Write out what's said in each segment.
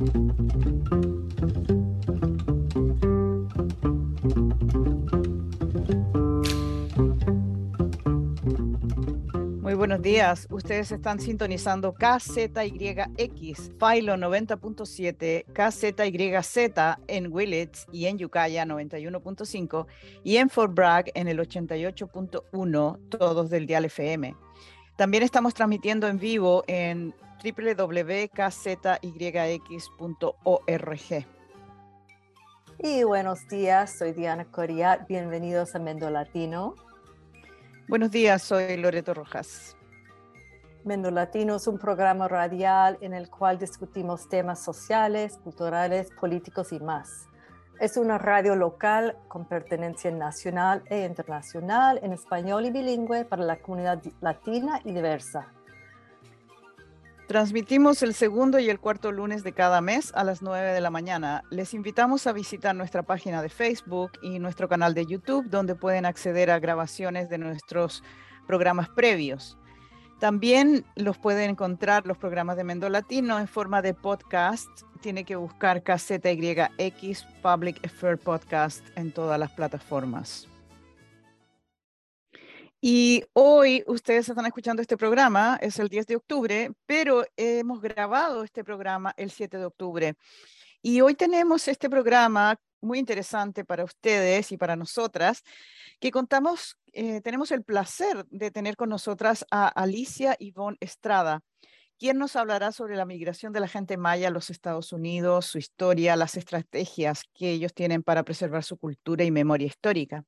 Muy buenos días. Ustedes están sintonizando KZYX, Filo 90.7, KZYZ en Willits y en Ucaya 91.5 y en Fort Bragg en el 88.1, todos del Dial FM. También estamos transmitiendo en vivo en www.kzyx.org. Y buenos días, soy Diana Coriat. Bienvenidos a Mendo Latino. Buenos días, soy Loreto Rojas. Mendo Latino es un programa radial en el cual discutimos temas sociales, culturales, políticos y más. Es una radio local con pertenencia nacional e internacional en español y bilingüe para la comunidad latina y diversa. Transmitimos el segundo y el cuarto lunes de cada mes a las 9 de la mañana. Les invitamos a visitar nuestra página de Facebook y nuestro canal de YouTube, donde pueden acceder a grabaciones de nuestros programas previos. También los pueden encontrar los programas de Mendo Latino en forma de podcast. Tiene que buscar KZYX Public Affair Podcast en todas las plataformas. Y hoy ustedes están escuchando este programa, es el 10 de octubre, pero hemos grabado este programa el 7 de octubre. Y hoy tenemos este programa muy interesante para ustedes y para nosotras, que contamos, eh, tenemos el placer de tener con nosotras a Alicia Ivonne Estrada, quien nos hablará sobre la migración de la gente maya a los Estados Unidos, su historia, las estrategias que ellos tienen para preservar su cultura y memoria histórica.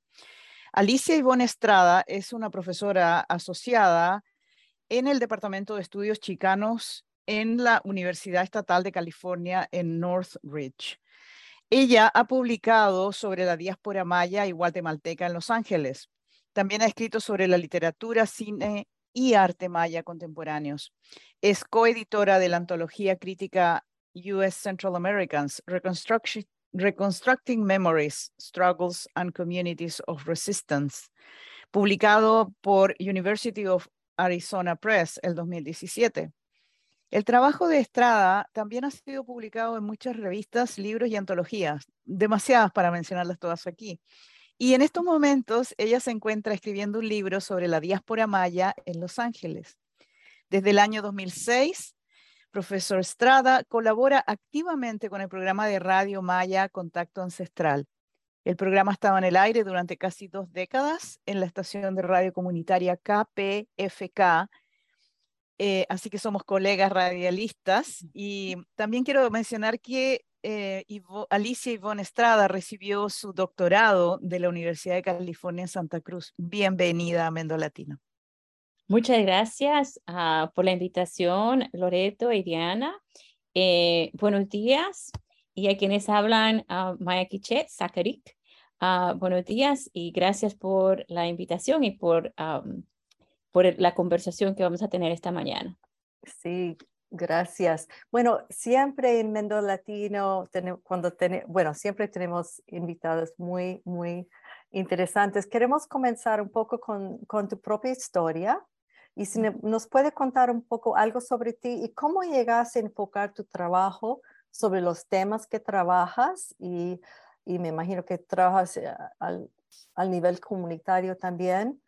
Alicia Ivonne Estrada es una profesora asociada en el Departamento de Estudios Chicanos en la Universidad Estatal de California en Northridge. Ella ha publicado sobre la diáspora maya y guatemalteca en Los Ángeles. También ha escrito sobre la literatura, cine y arte maya contemporáneos. Es coeditora de la antología crítica US Central Americans, Reconstruction, Reconstructing Memories, Struggles and Communities of Resistance, publicado por University of Arizona Press el 2017. El trabajo de Estrada también ha sido publicado en muchas revistas, libros y antologías, demasiadas para mencionarlas todas aquí. Y en estos momentos ella se encuentra escribiendo un libro sobre la diáspora maya en Los Ángeles. Desde el año 2006 Profesor Estrada colabora activamente con el programa de Radio Maya Contacto Ancestral. El programa estaba en el aire durante casi dos décadas en la estación de radio comunitaria KPFK, eh, así que somos colegas radialistas. Y también quiero mencionar que eh, Alicia Ivonne Estrada recibió su doctorado de la Universidad de California en Santa Cruz. Bienvenida a Mendo Latino. Muchas gracias uh, por la invitación, Loreto y Diana. Eh, buenos días. Y a quienes hablan, uh, Maya Kichet, Sakarik. Uh, buenos días y gracias por la invitación y por, por la conversación que vamos a tener esta mañana. Sí, gracias. Bueno, siempre en Mendo Latino, cuando tenemos, bueno, siempre tenemos invitados muy, muy interesantes. Queremos comenzar un poco con, con tu propia historia y si nos puede contar un poco algo sobre ti y cómo llegas a enfocar tu trabajo sobre los temas que trabajas y, y me imagino que trabajas eh, al, al nivel comunitario también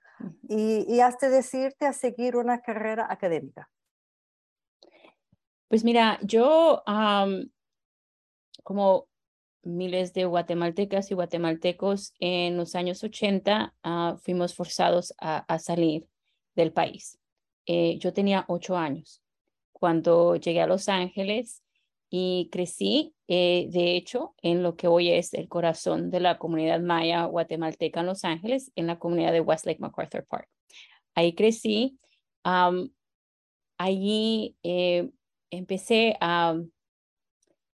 y, y, hasta decirte a seguir una carrera académica. Pues mira, yo como miles de guatemaltecas y guatemaltecos en los años 80 ah, fuimos forzados a, a salir del país. Eh, yo tenía ocho años cuando llegué a Los Ángeles y crecí, eh, de hecho, en lo que hoy es el corazón de la comunidad maya guatemalteca en Los Ángeles, en la comunidad de Westlake MacArthur Park. Ahí crecí. allí eh, empecé a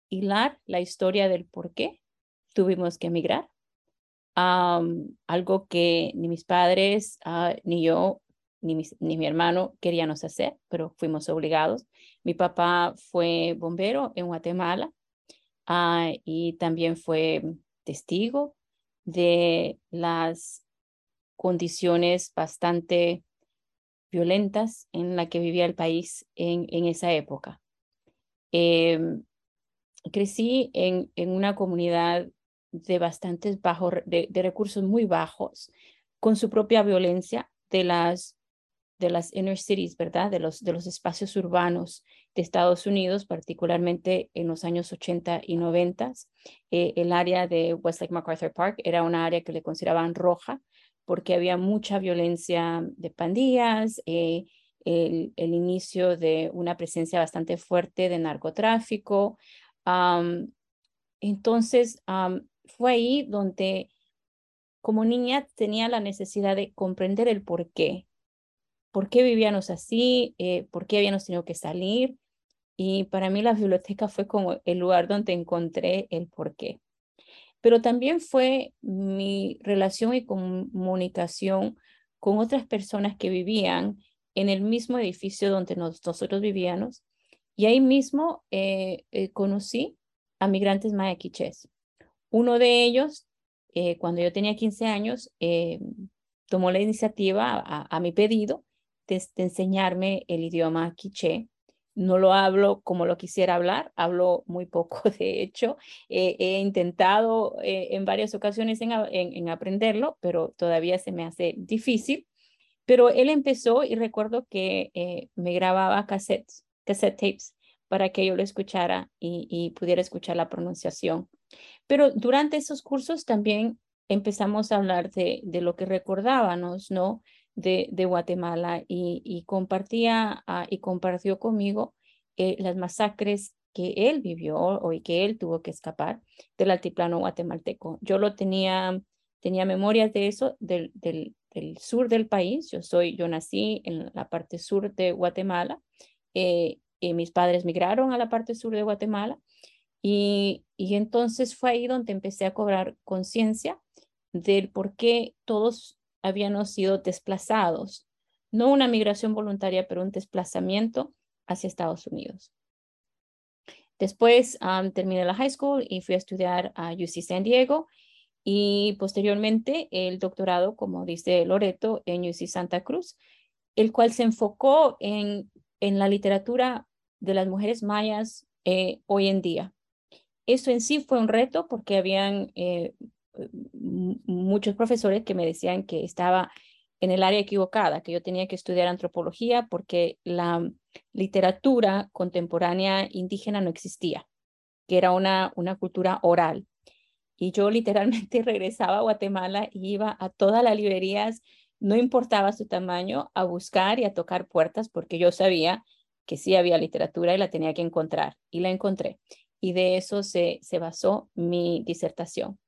hilar la historia del por qué tuvimos que emigrar. algo que ni mis padres ah, ni yo ni mi, hermano queríamos hacer, pero fuimos obligados. Mi papá fue bombero en Guatemala ah, y también fue testigo de las condiciones bastante violentas en la que vivía el país en, en esa época. Em, crecí en, en una comunidad de bastantes bajos, de, de, recursos muy bajos, con su propia violencia de las, de las inner cities, ¿verdad? De los, de los espacios urbanos de Estados Unidos, particularmente en los años 80 y 90. Eh, el área de Westlake MacArthur Park era una área que le consideraban roja porque había mucha violencia de pandillas, eh, el, el, inicio de una presencia bastante fuerte de narcotráfico. Entonces, fue ahí donde como niña tenía la necesidad de comprender el por qué. ¿Por qué vivíamos así? Eh, ¿Por qué habíamos tenido que salir? Y para mí la biblioteca fue como el lugar donde encontré el por qué. Pero también fue mi relación y comunicación con otras personas que vivían en el mismo edificio donde nosotros vivíamos. Y ahí mismo eh, eh, conocí a migrantes mayaquiches. Uno de ellos, cuando yo tenía 15 años, tomó la iniciativa a, mi pedido de, enseñarme el idioma quiché. No lo hablo como lo quisiera hablar, hablo muy poco, de hecho. he intentado eh, en varias ocasiones en, en, aprenderlo, pero todavía se me hace difícil. Pero él empezó y recuerdo que me grababa cassettes, cassette tapes para que yo lo escuchara y, y pudiera escuchar la pronunciación. Pero durante esos cursos también empezamos a hablar de, de lo que recordábamos, ¿no? De, Guatemala y, compartía ah, y compartió conmigo eh, las masacres que él vivió o y que él tuvo que escapar del altiplano guatemalteco. Yo lo tenía, tenía memorias de eso, del, del, del sur del país. Yo soy, yo nací en la parte sur de Guatemala. Eh, y mis padres migraron a la parte sur de Guatemala y, y entonces fue ahí donde empecé a cobrar conciencia del por qué todos habíamos sido desplazados, no una migración voluntaria, pero un desplazamiento hacia Estados Unidos. Después terminé la high school y fui a estudiar a UC San Diego y posteriormente el doctorado, como dice Loreto, en UC Santa Cruz, el cual se enfocó en, en la literatura de las mujeres mayas eh, hoy en día. Eso en sí fue un reto porque habían eh, muchos profesores que me decían que estaba en el área equivocada, que yo tenía que estudiar antropología porque la literatura contemporánea indígena no existía, que era una, una cultura oral. Y yo literalmente regresaba a Guatemala y iba a todas las librerías, no importaba su tamaño, a buscar y a tocar puertas porque yo sabía que sí había literatura y la tenía que encontrar. Y la encontré y de eso se, se basó mi disertación.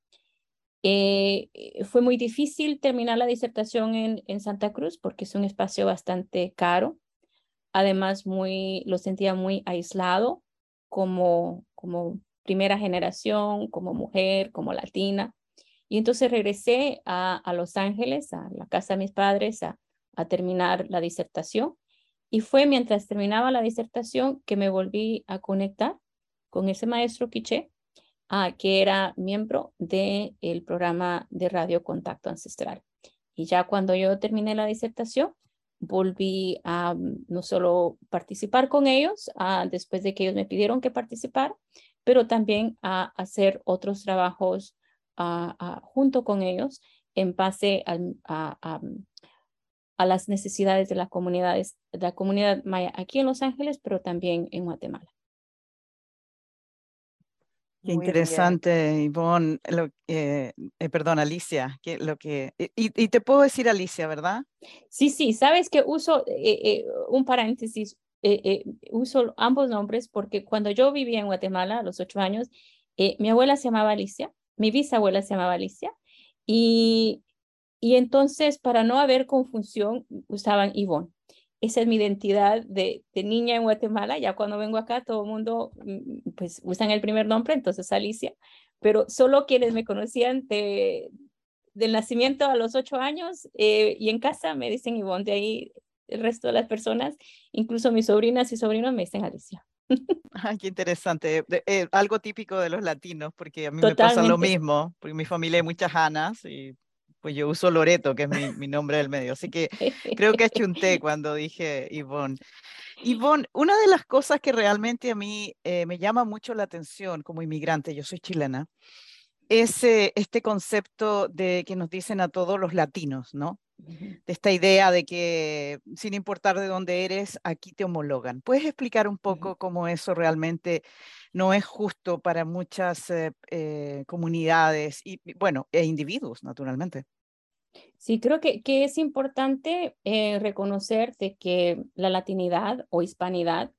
Eh, eh, fue muy difícil terminar la disertación en, Santa Cruz porque es un espacio bastante caro. Además, muy, lo sentía muy aislado como, como primera generación, como mujer, como latina. Y entonces regresé a, Los Ángeles, a la casa de mis padres, a, a terminar la disertación. Y fue mientras terminaba la disertación que me volví a conectar con ese maestro Quiché, ah, que era miembro del el programa de radio Contacto Ancestral. Y ya cuando yo terminé la disertación, volví a mm, no solo participar con ellos, ah, después de que ellos me pidieron que participara, pero también a hacer otros trabajos ah, junto con ellos en base a, a, las necesidades de las comunidades, de la comunidad maya aquí en Los Ángeles, pero también en Guatemala. Qué interesante, Ivonne, lo, eh, eh, perdón, Alicia, que, lo que, y, y, te puedo decir Alicia, ¿verdad? Sí, sí, sabes que uso eh, eh un paréntesis, uso ambos nombres porque cuando yo vivía en Guatemala a los ocho años, mi abuela se llamaba Alicia, mi bisabuela se llamaba Alicia, y, y entonces para no haber confusión usaban Ivonne esa es mi identidad de, de, niña en Guatemala. Ya cuando vengo acá, todo el mundo mm, pues usan el primer nombre, entonces Alicia, pero solo quienes me conocían de, del nacimiento a los ocho años eh, y en casa me dicen Ivonne, de ahí el resto de las personas, incluso mis sobrinas y sobrinos me dicen Alicia. Ay, qué interesante. Eh, algo típico de los latinos, porque a mí me pasa lo mismo, porque mi familia hay muchas Anas y pues yo uso Loreto, que es mi, mi nombre del medio, así que creo que achunté cuando dije Ivonne. Ivonne, una de las cosas que realmente a mí eh, me llama mucho la atención como inmigrante, yo soy chilena, es este concepto de que nos dicen a todos los latinos, ¿no? De esta idea de que sin importar de dónde eres, aquí te homologan. ¿Puedes explicar un poco cómo eso realmente no es justo para muchas eh, eh, comunidades y, bueno, e individuos, naturalmente? Sí, creo que, que es importante eh, reconocer de que la latinidad o hispanidad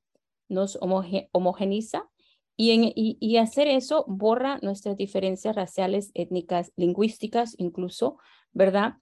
nos homogeniza y, en, y, hacer eso borra nuestras diferencias raciales, étnicas, lingüísticas incluso, ¿verdad?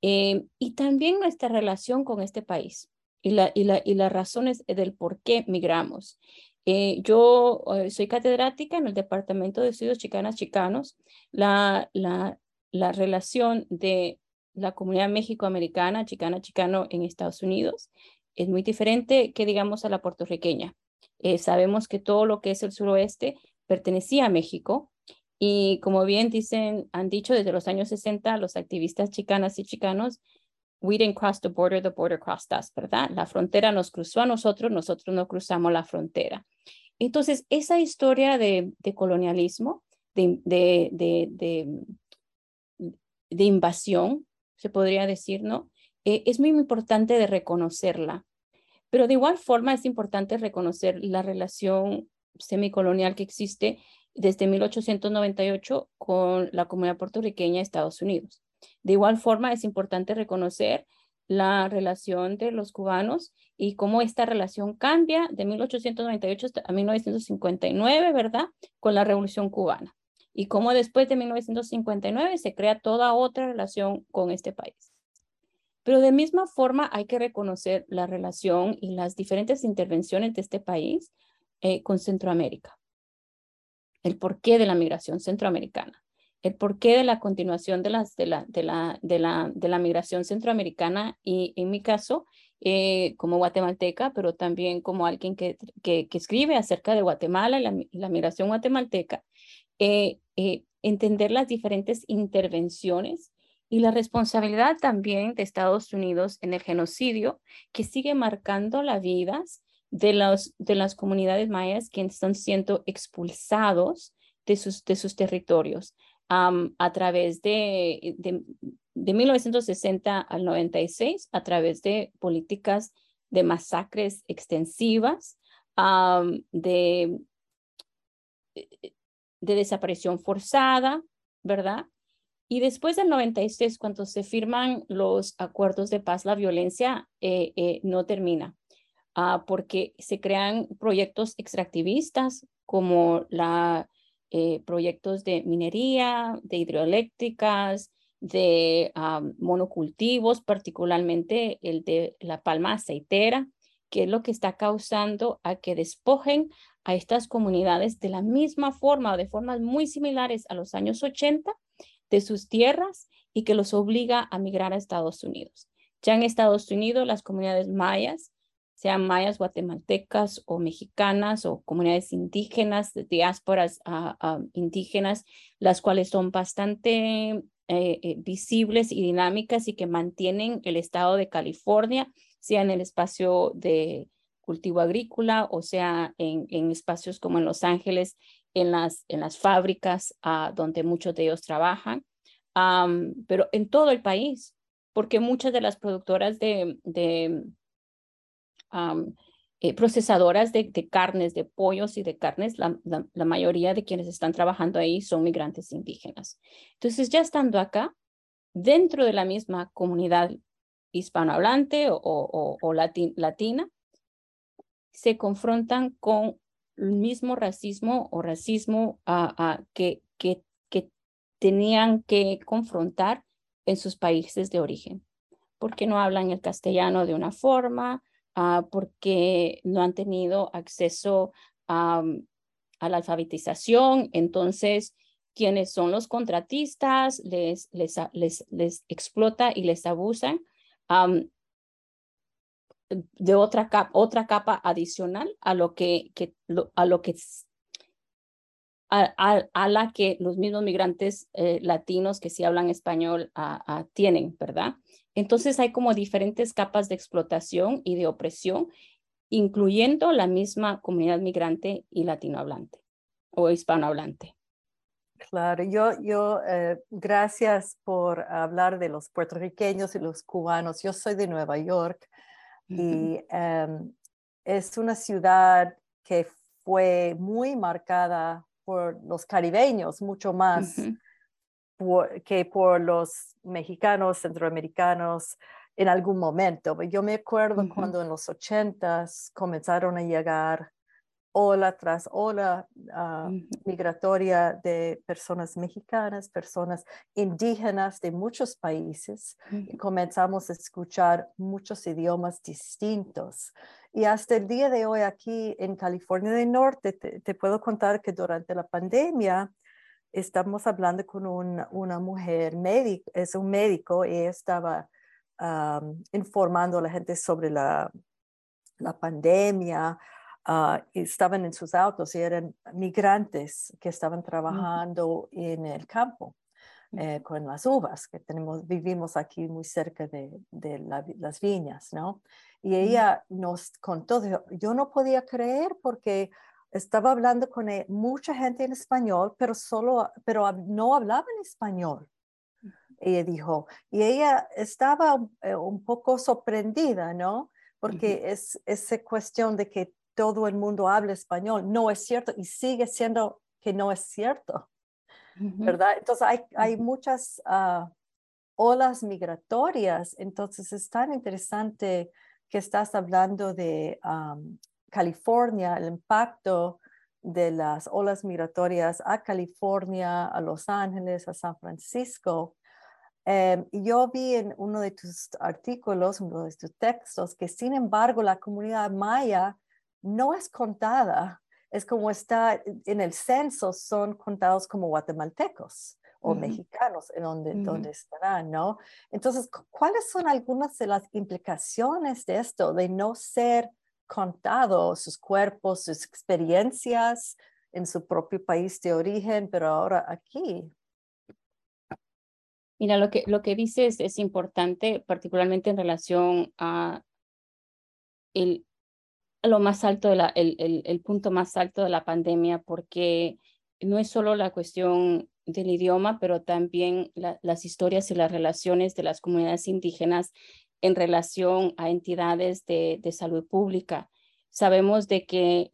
Y también nuestra relación con este país y, la, y, la, y las razones del por qué migramos. Eh, yo soy catedrática en el Departamento de Estudios Chicanas Chicanos. La, la, la relación de la comunidad méxico-americana, chicana-chicano en Estados Unidos, es muy diferente que digamos a la puertorriqueña. Eh, sabemos que todo lo que es el suroeste pertenecía a México y como bien dicen, han dicho desde los años 60 los activistas chicanas y chicanos, we didn't cross the border, the border crossed us, ¿verdad? La frontera nos cruzó a nosotros, nosotros no cruzamos la frontera. Entonces, esa historia de, de colonialismo, de, de, de, invasión, se podría decir, ¿no? Eh, es muy importante de reconocerla, pero de igual forma es importante reconocer la relación semicolonial que existe desde 1898 con la comunidad puertorriqueña de Estados Unidos. De igual forma es importante reconocer la relación de los cubanos y cómo esta relación cambia de 1898 a 1959, ¿verdad? Con la Revolución cubana y cómo después de 1959 se crea toda otra relación con este país. Pero de misma forma hay que reconocer la relación y las diferentes intervenciones de este país eh, con Centroamérica. El porqué de la migración centroamericana, el porqué de la continuación de, las, de, la, de, la, de, la, de la migración centroamericana y en mi caso eh, como guatemalteca, pero también como alguien que, que, escribe acerca de Guatemala y la, la migración guatemalteca, eh, eh, entender las diferentes intervenciones y la responsabilidad también de Estados Unidos en el genocidio que sigue marcando las vidas de, los, de las comunidades mayas que están siendo expulsados de sus, de sus territorios a través de, de, de 1960 al 96, a través de políticas de masacres extensivas, de eh, de desaparición forzada, ¿verdad? Y después del 96, cuando se firman los acuerdos de paz, la violencia eh, eh, no termina, ah, porque se crean proyectos extractivistas como la, eh, proyectos de minería, de hidroeléctricas, de monocultivos, particularmente el de la palma aceitera, que es lo que está causando a que despojen a estas comunidades de la misma forma o de formas muy similares a los años 80 de sus tierras y que los obliga a migrar a Estados Unidos. Ya en Estados Unidos, las comunidades mayas, sean mayas guatemaltecas o mexicanas o comunidades indígenas, diásporas ah, ah, indígenas, las cuales son bastante eh, eh, visibles y dinámicas y que mantienen el estado de California, sea en el espacio de cultivo agrícola, o sea, en, en espacios como en Los Ángeles, en las, en las fábricas ah, donde muchos de ellos trabajan, pero en todo el país, porque muchas de las productoras de eh, procesadoras de, carnes, de pollos y de carnes, la, mayoría de quienes están trabajando ahí son migrantes indígenas. Entonces, ya estando acá, dentro de la misma comunidad hispanohablante o, latina, se confrontan con el mismo racismo o racismo que, que, que tenían que confrontar en sus países de origen, porque no hablan el castellano de una forma, uh, porque no han tenido acceso a la alfabetización, entonces quienes son los contratistas les, les, les, les explota y les abusan de otra capa, otra capa adicional a lo que a lo que a, la que los mismos migrantes eh, latinos que sí hablan español tienen, ¿verdad? Entonces hay como diferentes capas de explotación y de opresión, incluyendo la misma comunidad migrante y latinohablante o hispanohablante. Claro, yo, yo, eh, gracias por hablar de los puertorriqueños y los cubanos. Yo soy de Nueva York y em, es una ciudad que fue muy marcada por los caribeños, mucho más que por los mexicanos, centroamericanos en algún momento. Yo me acuerdo cuando en los ochentas comenzaron a llegar ola tras ola ah, migratoria de personas mexicanas, personas indígenas de muchos países. y comenzamos a escuchar muchos idiomas distintos. Y hasta el día de hoy aquí en California del Norte, te, puedo contar que durante la pandemia estamos hablando con una mujer médico, es un médico y estaba informando a la gente sobre la, la pandemia, Ah, estaban en sus autos y eran migrantes que estaban trabajando en el campo eh, con las uvas, que tenemos, vivimos aquí muy cerca de, las viñas, ¿no? Y ella nos contó, yo no podía creer porque estaba hablando con e, mucha gente en español, pero solo, pero no hablaba en español. Ella dijo, y ella estaba eh, un poco sorprendida, ¿no? Porque es esa cuestión de que todo el mundo habla español. No es cierto y sigue siendo que no es cierto, ¿verdad? Entonces hay, hay muchas ah, olas migratorias, entonces es tan interesante que estás hablando de California, el impacto de las olas migratorias a California, a Los Ángeles, a San Francisco. Em, yo vi en uno de tus artículos, uno de tus textos, que sin embargo la comunidad maya no es contada, es como está en el censo, son contados como guatemaltecos o mexicanos, en donde, donde estarán, ¿no? Entonces, ¿cuáles son algunas de las implicaciones de esto, de no ser contados sus cuerpos, sus experiencias en su propio país de origen, pero ahora aquí? Mira, lo que, lo que dices es importante, particularmente en relación a el, lo más alto, de el, el, punto más alto de la pandemia, porque no es solo la cuestión del idioma, pero también las historias y las relaciones de las comunidades indígenas en relación a entidades de, de salud pública. Sabemos de que,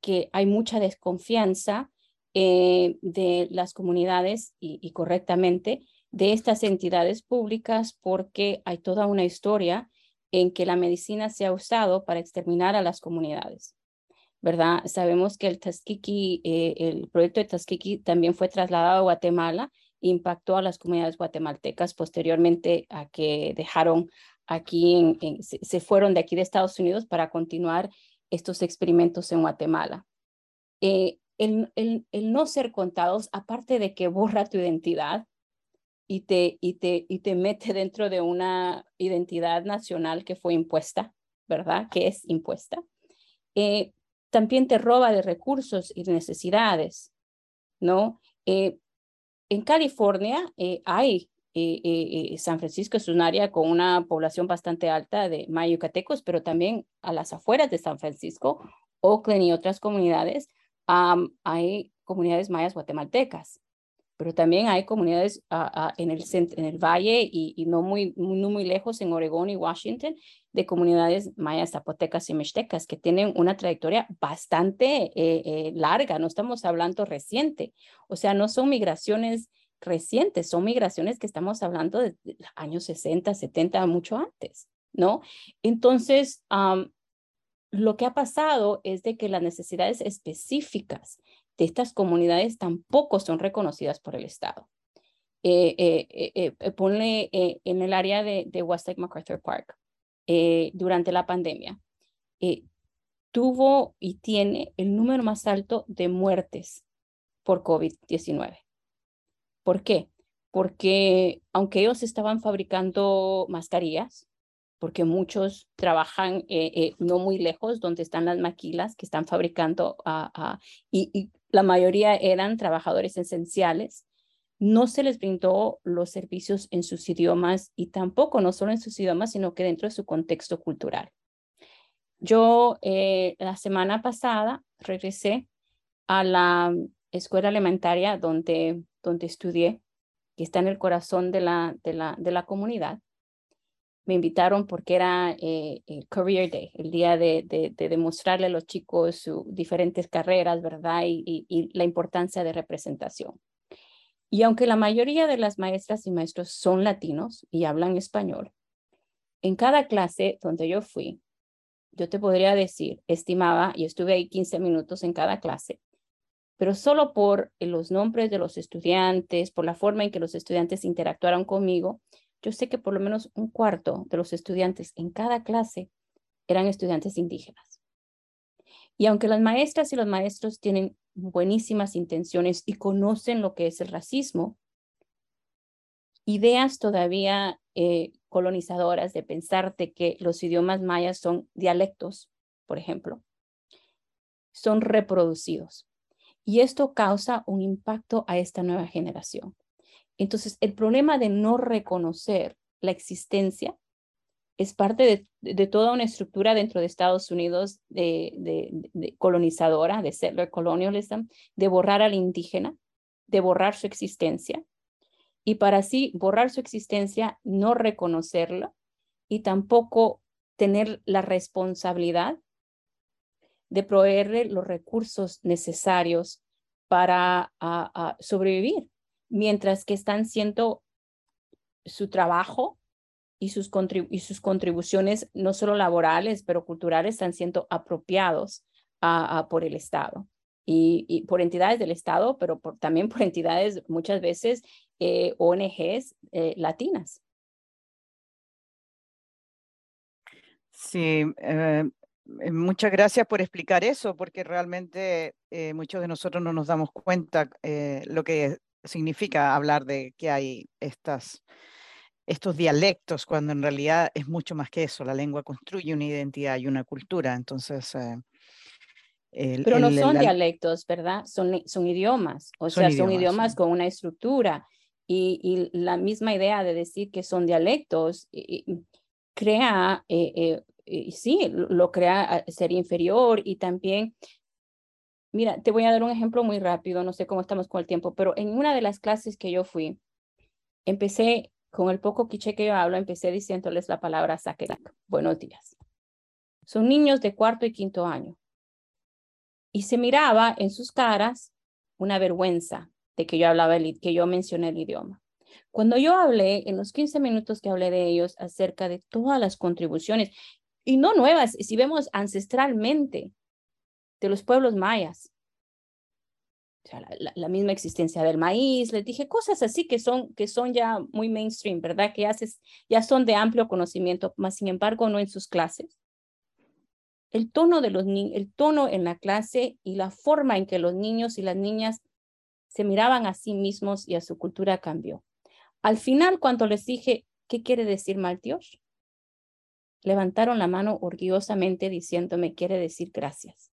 que hay mucha desconfianza eh, de las comunidades y correctamente de estas entidades públicas porque hay toda una historia en que la medicina se ha usado para exterminar a las comunidades. ¿Verdad? Sabemos que el Tuskegee, eh, el proyecto de Tuskegee también fue trasladado a Guatemala, impactó a las comunidades guatemaltecas posteriormente a que dejaron aquí, se, fueron de aquí de Estados Unidos para continuar estos experimentos en Guatemala. Eh, el no ser contados, aparte de que borra tu identidad, y te, y te, y te mete dentro de una identidad nacional que fue impuesta, ¿verdad? Que es impuesta. Eh, también te roba de recursos y de necesidades, ¿no? Eh, en California eh, hay, San Francisco es un área con una población bastante alta de mayucatecos, pero también a las afueras de San Francisco, Oakland y otras comunidades, hay comunidades mayas guatemaltecas pero también hay comunidades ah, ah, en, el, en el valle y, no, muy, no muy lejos en Oregón y Washington de comunidades mayas, zapotecas y mixtecas que tienen una trayectoria bastante eh, eh, larga, no estamos hablando reciente, o sea, no son migraciones recientes, son migraciones que estamos hablando de, años 60, 70, mucho antes, ¿no? Entonces, lo que ha pasado es de que las necesidades específicas de estas comunidades tampoco son reconocidas por el Estado. Eh, eh, eh, ponle en el área de, de Westlake MacArthur Park durante la pandemia. tuvo y tiene el número más alto de muertes por COVID-19. ¿Por qué? Porque aunque ellos estaban fabricando mascarillas, porque muchos trabajan no muy lejos donde están las maquilas que están fabricando uh, y, la mayoría eran trabajadores esenciales. No se les brindó los servicios en sus idiomas y tampoco no solo en sus idiomas, sino que dentro de su contexto cultural. Yo eh, la semana pasada regresé a la escuela elementaria donde, donde estudié, que está en el corazón de la, de la, de la comunidad. Me invitaron porque era eh, el Career Day, el día de, de, demostrarle a los chicos sus diferentes carreras, ¿verdad? Y, y, la importancia de representación. Y aunque la mayoría de las maestras y maestros son latinos y hablan español, en cada clase donde yo fui, yo te podría decir, estimaba, y estuve ahí 15 minutos en cada clase, pero solo por los nombres de los estudiantes, por la forma en que los estudiantes interactuaron conmigo, yo sé que por lo menos un cuarto de los estudiantes en cada clase eran estudiantes indígenas. Y aunque las maestras y los maestros tienen buenísimas intenciones y conocen lo que es el racismo, ideas todavía eh, colonizadoras de pensarte que los idiomas mayas son dialectos, por ejemplo, son reproducidos. Y esto causa un impacto a esta nueva generación. Entonces, el problema de no reconocer la existencia es parte de, toda una estructura dentro de Estados Unidos de, colonizadora, de settler colonialism, de borrar al indígena, de borrar su existencia, y para así borrar su existencia, no reconocerla y tampoco tener la responsabilidad de proveerle los recursos necesarios para sobrevivir, mientras que están siendo su trabajo y sus, y sus contribuciones, no solo laborales, pero culturales, están siendo apropiados por el Estado. Y, por entidades del Estado, pero también por entidades muchas veces eh, ONGs eh, latinas. Sí, eh, muchas gracias por explicar eso, porque realmente muchos de nosotros no nos damos cuenta lo que significa hablar de que hay estas, estos dialectos, cuando en realidad es mucho más que eso. La lengua construye una identidad y una cultura. Entonces, pero no son dialectos, ¿verdad? Son, son idiomas, o sea, son idiomas con una estructura. Y, la misma idea de decir que son dialectos crea, eh, eh, sí, lo crea ser inferior y también, mira, te voy a dar un ejemplo muy rápido, no sé cómo estamos con el tiempo, pero en una de las clases que yo fui, empecé con el poco quiche que yo hablo, empecé diciéndoles la palabra saquerac, buenos días. Son niños de cuarto y quinto año y se miraba en sus caras una vergüenza de que yo hablaba, el, que yo mencioné el idioma. Cuando yo hablé, en los 15 minutos que hablé de ellos, acerca de todas las contribuciones, y no nuevas, si vemos ancestralmente de los pueblos mayas, la, misma existencia del maíz, les dije cosas así que son, que son ya muy mainstream, ¿verdad? Que haces, ya son de amplio conocimiento, más sin embargo no en sus clases el tono de los el tono en la clase y la forma en que los niños y las niñas se miraban a sí mismos y a su cultura cambió. Al final, cuando les dije, ¿qué quiere decir Maltios? Levantaron la mano orgullosamente diciéndome, quiere decir gracias.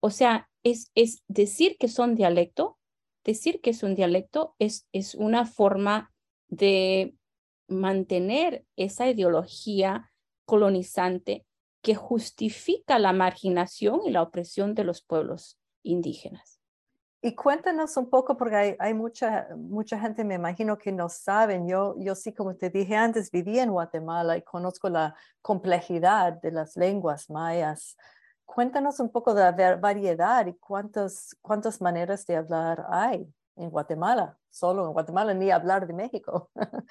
O sea, es, es decir que son dialecto, decir que es un dialecto es, es una forma de mantener esa ideología colonizante que justifica la marginación y la opresión de los pueblos indígenas. Y cuéntanos un poco, porque hay, mucha, mucha gente, me imagino, que no saben. Yo, yo sí, como te dije antes, viví en Guatemala y conozco la complejidad de las lenguas mayas. Cuéntanos un poco de la variedad y cuántas, cuántas maneras de hablar hay en Guatemala, solo en Guatemala, ni hablar de México.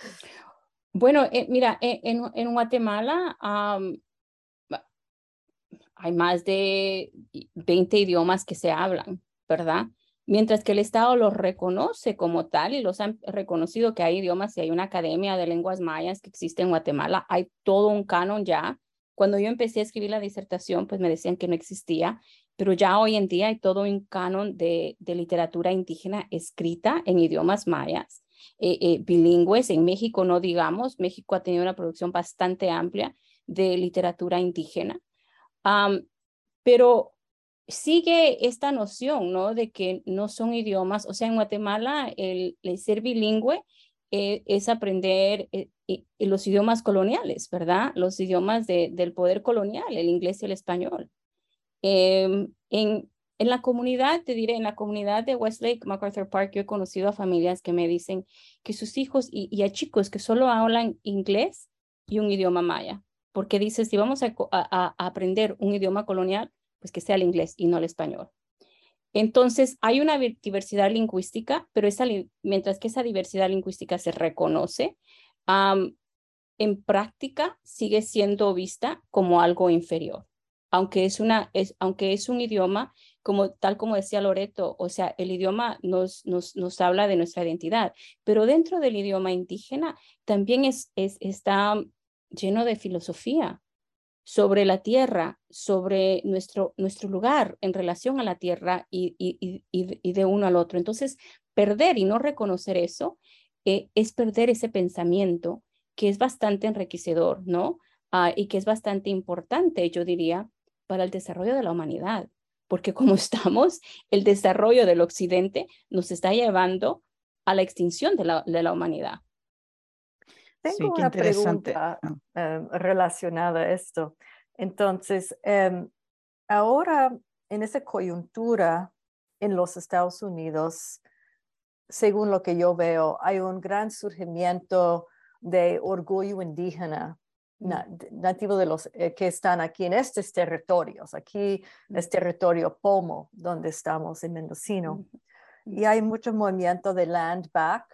Bueno, eh, mira, eh, en, Guatemala hay más de 20 idiomas que se hablan, ¿verdad? Mientras que el Estado los reconoce como tal y los han reconocido que hay idiomas y hay una academia de lenguas mayas que existe en Guatemala, hay todo un canon ya. Cuando yo empecé a escribir la disertación, pues me decían que no existía, pero ya hoy en día hay todo un canon de, de literatura indígena escrita en idiomas mayas, eh, eh, bilingües. En México no digamos, México ha tenido una producción bastante amplia de literatura indígena pero sigue esta noción, ¿no? De que no son idiomas, o sea, en Guatemala el, ser bilingüe eh, es aprender eh, los idiomas coloniales, ¿verdad? Los idiomas del poder colonial, el inglés y el español. Em, en, en la comunidad, te diré, en la comunidad de Westlake, MacArthur Park, yo he conocido a familias que me dicen que sus hijos y, a chicos que solo hablan inglés y un idioma maya, porque dice, si vamos a, a, aprender un idioma colonial, pues que sea el inglés y no el español. Entonces, hay una diversidad lingüística, pero esa, mientras que esa diversidad lingüística se reconoce, en práctica sigue siendo vista como algo inferior, aunque es, una, es, aunque es un idioma como tal como decía Loreto, o sea, el idioma nos, nos, nos habla de nuestra identidad, pero dentro del idioma indígena también es, es, está lleno de filosofía sobre la tierra, sobre nuestro, nuestro lugar en relación a la tierra y, y, y, de uno al otro. Entonces, perder y no reconocer eso eh, es perder ese pensamiento que es bastante enriquecedor, ¿no? Ah, y que es bastante importante, yo diría, para el desarrollo de la humanidad porque como estamos, el desarrollo del occidente nos está llevando a la extinción de la, de la humanidad. Tengo una pregunta ah. em, relacionada a esto. Entonces, em, ahora en esa coyuntura en los Estados Unidos, según lo que yo veo, hay un gran surgimiento de orgullo indígena nativos de los eh, que están aquí en estos territorios. Aquí es territorio Pomo, donde estamos en Mendocino. Y hay mucho movimiento de land back,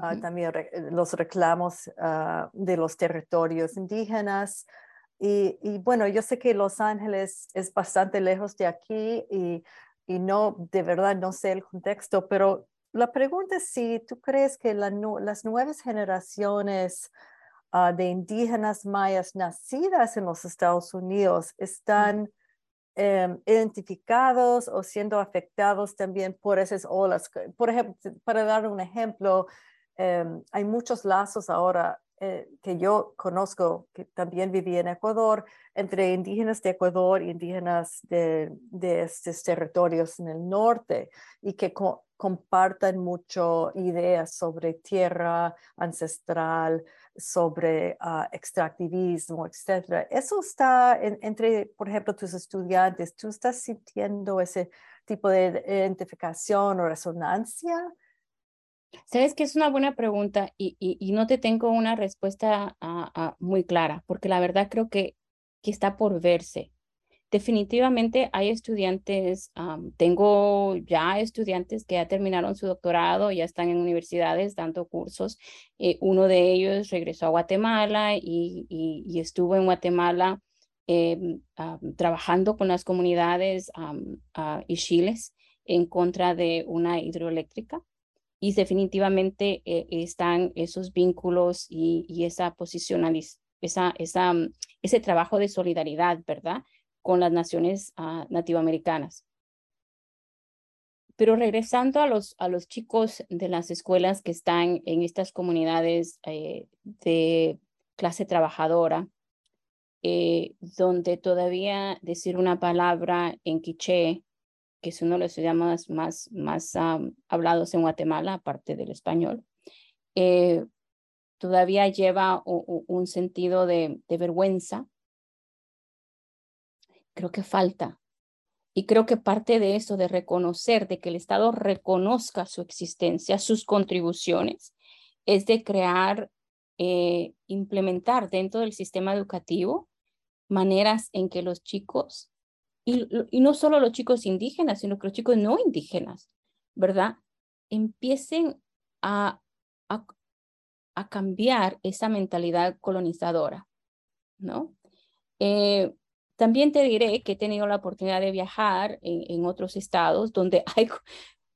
ah, también eh, los reclamos ah, de los territorios indígenas. Y, y, bueno, yo sé que Los Ángeles es bastante lejos de aquí y, y no, de verdad, no sé el contexto, pero la pregunta es si tú crees que las nuevas generaciones Ah, de indígenas mayas nacidas en los Estados Unidos están em, identificados o siendo afectados también por esas olas. Por ejemplo, para dar un ejemplo, em, hay muchos lazos ahora eh, que yo conozco, que también viví en Ecuador, entre indígenas de Ecuador y indígenas de, estos territorios en el norte, y que compartan mucho ideas sobre tierra ancestral, sobre uh, extractivismo, etcétera. Eso está entre, por ejemplo, tus estudiantes. ¿Tú estás sintiendo ese tipo de identificación o resonancia? Sabes que es una buena pregunta y, y, no te tengo una respuesta muy clara, porque la verdad creo que, que está por verse definitivamente hay estudiantes, tengo ya estudiantes que ya terminaron su doctorado, ya están en universidades dando cursos. Eh, uno de ellos regresó a Guatemala y, y, estuvo en Guatemala em, trabajando con las comunidades y chiles en contra de una hidroeléctrica. Y definitivamente eh, están esos vínculos y, esa posicionalización, esa, esa, ese trabajo de solidaridad, ¿verdad? con las naciones uh, nativoamericanas. Pero regresando a los, a los chicos de las escuelas que están en estas comunidades eh, de clase trabajadora, eh, donde todavía decir una palabra en quiché, que es uno de los idiomas más, más hablados en Guatemala, aparte del español, eh, todavía lleva un sentido de, de vergüenza creo que falta. Y creo que parte de eso, de reconocer, de que el Estado reconozca su existencia, sus contribuciones, es de crear, eh, implementar dentro del sistema educativo maneras en que los chicos, y, y no solo los chicos indígenas, sino que los chicos no indígenas, ¿verdad? Empiecen a, a, a cambiar esa mentalidad colonizadora, ¿no? Eh, también te diré que he tenido la oportunidad de viajar en, otros estados donde hay,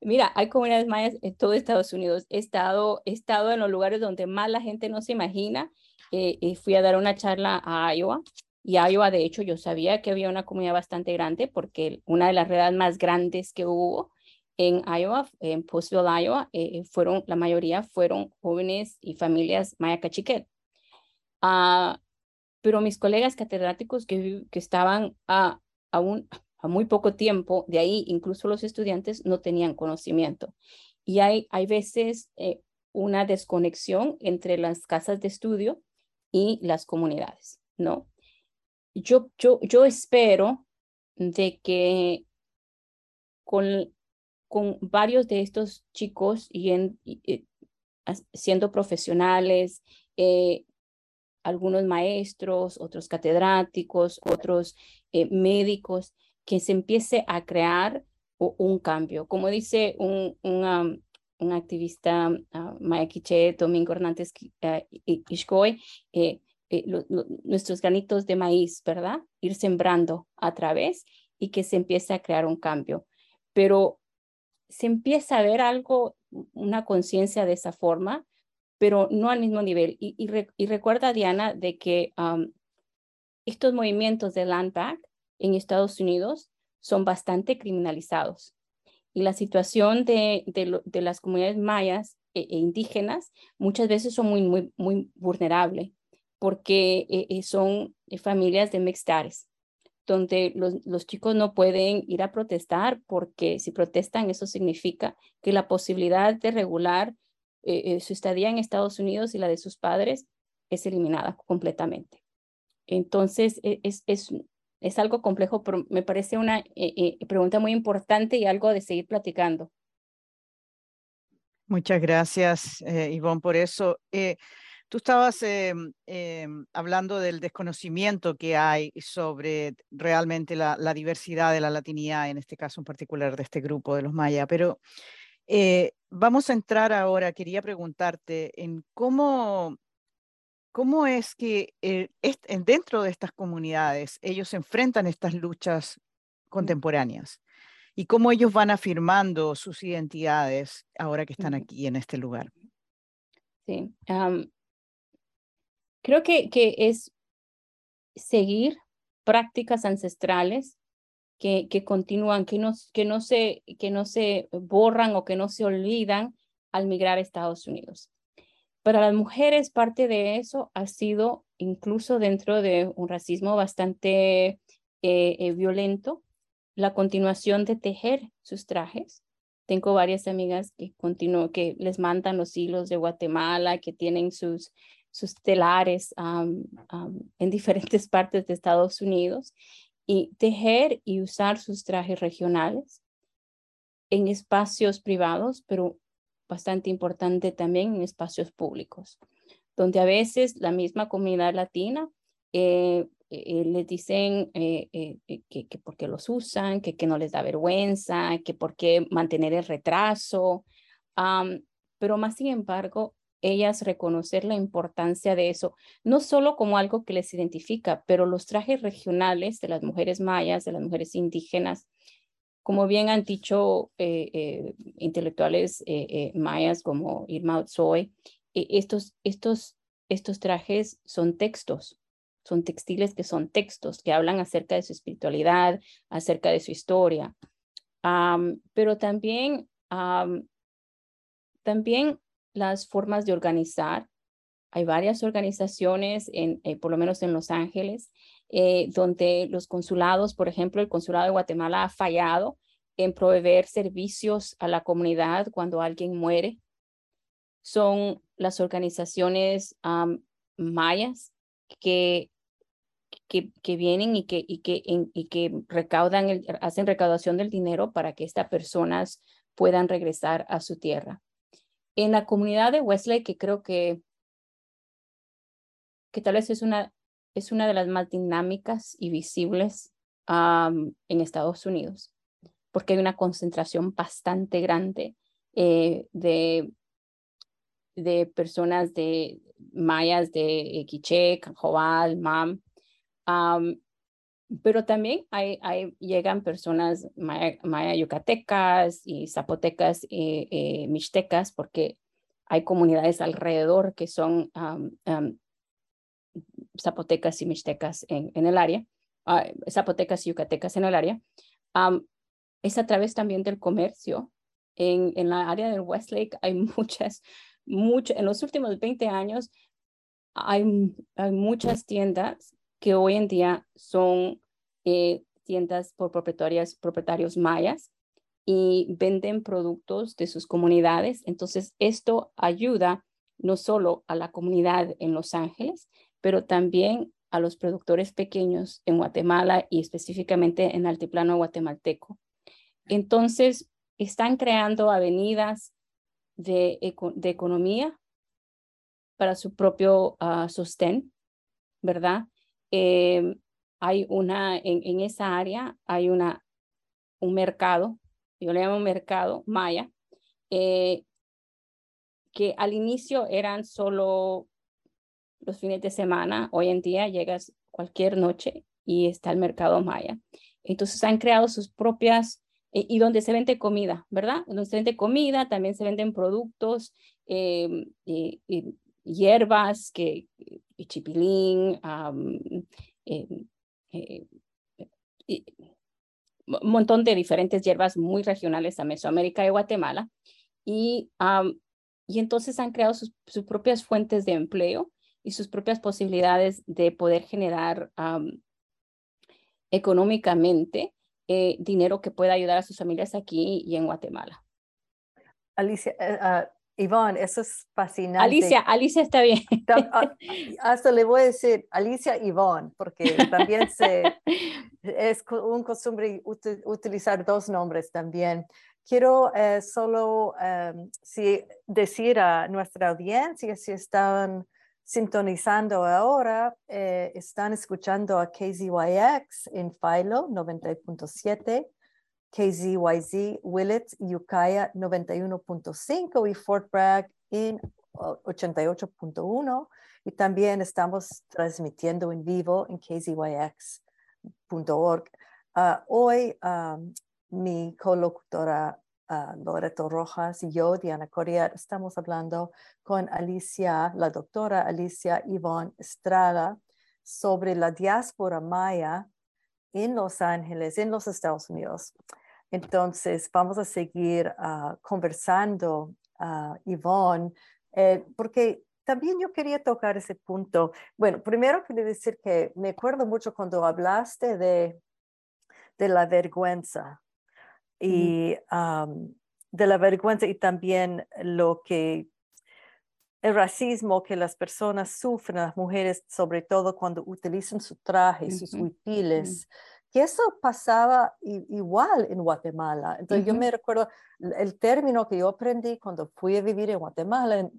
mira, hay comunidades mayas en todo Estados Unidos. He estado, he estado en los lugares donde más la gente no se imagina. Eh, eh, fui a dar una charla a Iowa y Iowa, de hecho, yo sabía que había una comunidad bastante grande porque una de las redes más grandes que hubo en Iowa, en Postville, Iowa, eh, fueron, la mayoría fueron jóvenes y familias maya cachiquel. Uh, pero mis colegas catedráticos que, que estaban a, a, a muy poco tiempo, de ahí incluso los estudiantes no tenían conocimiento. Y hay, hay veces eh, una desconexión entre las casas de estudio y las comunidades, ¿no? Yo, yo, yo espero de que con, con varios de estos chicos y, en, siendo profesionales, eh, algunos maestros, otros catedráticos, otros eh, médicos, que se empiece a crear un cambio. Como dice un, un, un activista, uh, Maya Domingo Hernández uh, eh, nuestros granitos de maíz, ¿verdad? Ir sembrando a través y que se empiece a crear un cambio. Pero se empieza a ver algo, una conciencia de esa forma, pero no al mismo nivel. Y, y, recuerda, Diana, de que estos movimientos de land back en Estados Unidos son bastante criminalizados. Y la situación de, de, las comunidades mayas e, e, indígenas muchas veces son muy, muy, muy vulnerables porque eh, eh, son familias de mixtares, donde los, los, chicos no pueden ir a protestar porque si protestan eso significa que la posibilidad de regular eh, su estadía en Estados Unidos y la de sus padres es eliminada completamente. Entonces, e, es, es, es algo complejo, pero me parece una pregunta muy importante y algo de seguir platicando. Muchas gracias, Ivonne, por eso. Tú estabas em, em, hablando del desconocimiento que hay sobre realmente la, diversidad de la latinidad, en este caso en particular de este grupo de los mayas, pero eh, vamos a entrar ahora, quería preguntarte en cómo, cómo es que eh, dentro de estas comunidades ellos enfrentan estas luchas contemporáneas y cómo ellos van afirmando sus identidades ahora que están aquí en este lugar. Sí, Creo que, que es seguir prácticas ancestrales que, que continúan, que no, que, no se, que no se borran o que no se olvidan al migrar a Estados Unidos. Para las mujeres, parte de eso ha sido incluso dentro de un racismo bastante eh, eh, violento, la continuación de tejer sus trajes. Tengo varias amigas que, que les mandan los hilos de Guatemala, que tienen sus, sus telares en diferentes partes de Estados Unidos y tejer y usar sus trajes regionales en espacios privados, pero bastante importante también en espacios públicos, donde a veces la misma comunidad latina eh, eh, les dicen eh, que, que porque los usan, que, que no les da vergüenza, que por qué mantener el retraso, pero más sin embargo, ellas reconocer la importancia de eso, no solo como algo que les identifica, pero los trajes regionales de las mujeres mayas, de las mujeres indígenas, como bien han dicho eh, eh, intelectuales eh, mayas como Irma Otsoy, estos, estos, estos trajes son textos, son textiles que son textos, que hablan acerca de su espiritualidad, acerca de su historia. pero también, también las formas de organizar. Hay varias organizaciones, en, eh, por lo menos en Los Ángeles, eh, donde los consulados, por ejemplo, el consulado de Guatemala ha fallado en proveer servicios a la comunidad cuando alguien muere. Son las organizaciones mayas que, que, que, vienen y que, y que, y que recaudan, hacen recaudación del dinero para que estas personas puedan regresar a su tierra en la comunidad de Wesley, que creo que, que tal vez es una, es una de las más dinámicas y visibles en Estados Unidos, porque hay una concentración bastante grande eh, de, de personas de mayas de Quiché, Canjobal, Mam, pero también hay, hay, llegan personas maya, yucatecas y zapotecas y eh, mixtecas porque hay comunidades alrededor que son zapotecas y mixtecas en, en el área, ah, zapotecas y yucatecas en el área. es a través también del comercio. En, en la área del Westlake hay muchas, muchas, en los últimos 20 años hay, hay muchas tiendas que hoy en día son, eh, tiendas por propietarios, mayas y venden productos de sus comunidades. Entonces, esto ayuda no solo a la comunidad en Los Ángeles, pero también a los productores pequeños en Guatemala y específicamente en Altiplano Guatemalteco. Entonces, están creando avenidas de, economía para su propio uh, sostén, ¿verdad? Em, hay una, en, esa área hay una, un mercado, yo le llamo mercado maya, eh, que al inicio eran solo los fines de semana, hoy en día llegas cualquier noche y está el mercado maya. Entonces han creado sus propias, eh, y donde se vende comida, ¿verdad? Donde se vende comida, también se venden productos, em, hierbas, que, chipilín, em, eh, un montón de diferentes hierbas muy regionales a Mesoamérica y Guatemala. Y, y entonces han creado sus, sus, propias fuentes de empleo y sus propias posibilidades de poder generar económicamente eh, dinero que pueda ayudar a sus familias aquí y en Guatemala. Alicia, uh, Ivonne, eso es fascinante. Alicia, Alicia está bien. Ah, hasta le voy a decir Alicia Ivonne, porque también se, es un costumbre utilizar dos nombres también. Quiero eh, solo em, si, decir a nuestra audiencia si estaban sintonizando ahora, eh, están escuchando a KZYX en Philo 90.7 KZYZ, Willits, Ukiah 91.5 y Fort Bragg en 88.1. Y también estamos transmitiendo en vivo en kzyx.org. Ah, hoy mi colocutora uh, Loreto Rojas y yo, Diana Coria, estamos hablando con Alicia, la doctora Alicia Ivonne Estrada, sobre la diáspora maya en Los Ángeles, en los Estados Unidos. Entonces, vamos a seguir uh, conversando, uh, Yvonne, eh, porque también yo quería tocar ese punto. Bueno, primero quería decir que me acuerdo mucho cuando hablaste de, de la vergüenza y de la vergüenza y también lo que el racismo que las personas sufren, las mujeres, sobre todo cuando utilizan su traje, sus huipiles, que eso pasaba igual en Guatemala. Entonces yo me recuerdo el término que yo aprendí cuando fui a vivir en Guatemala en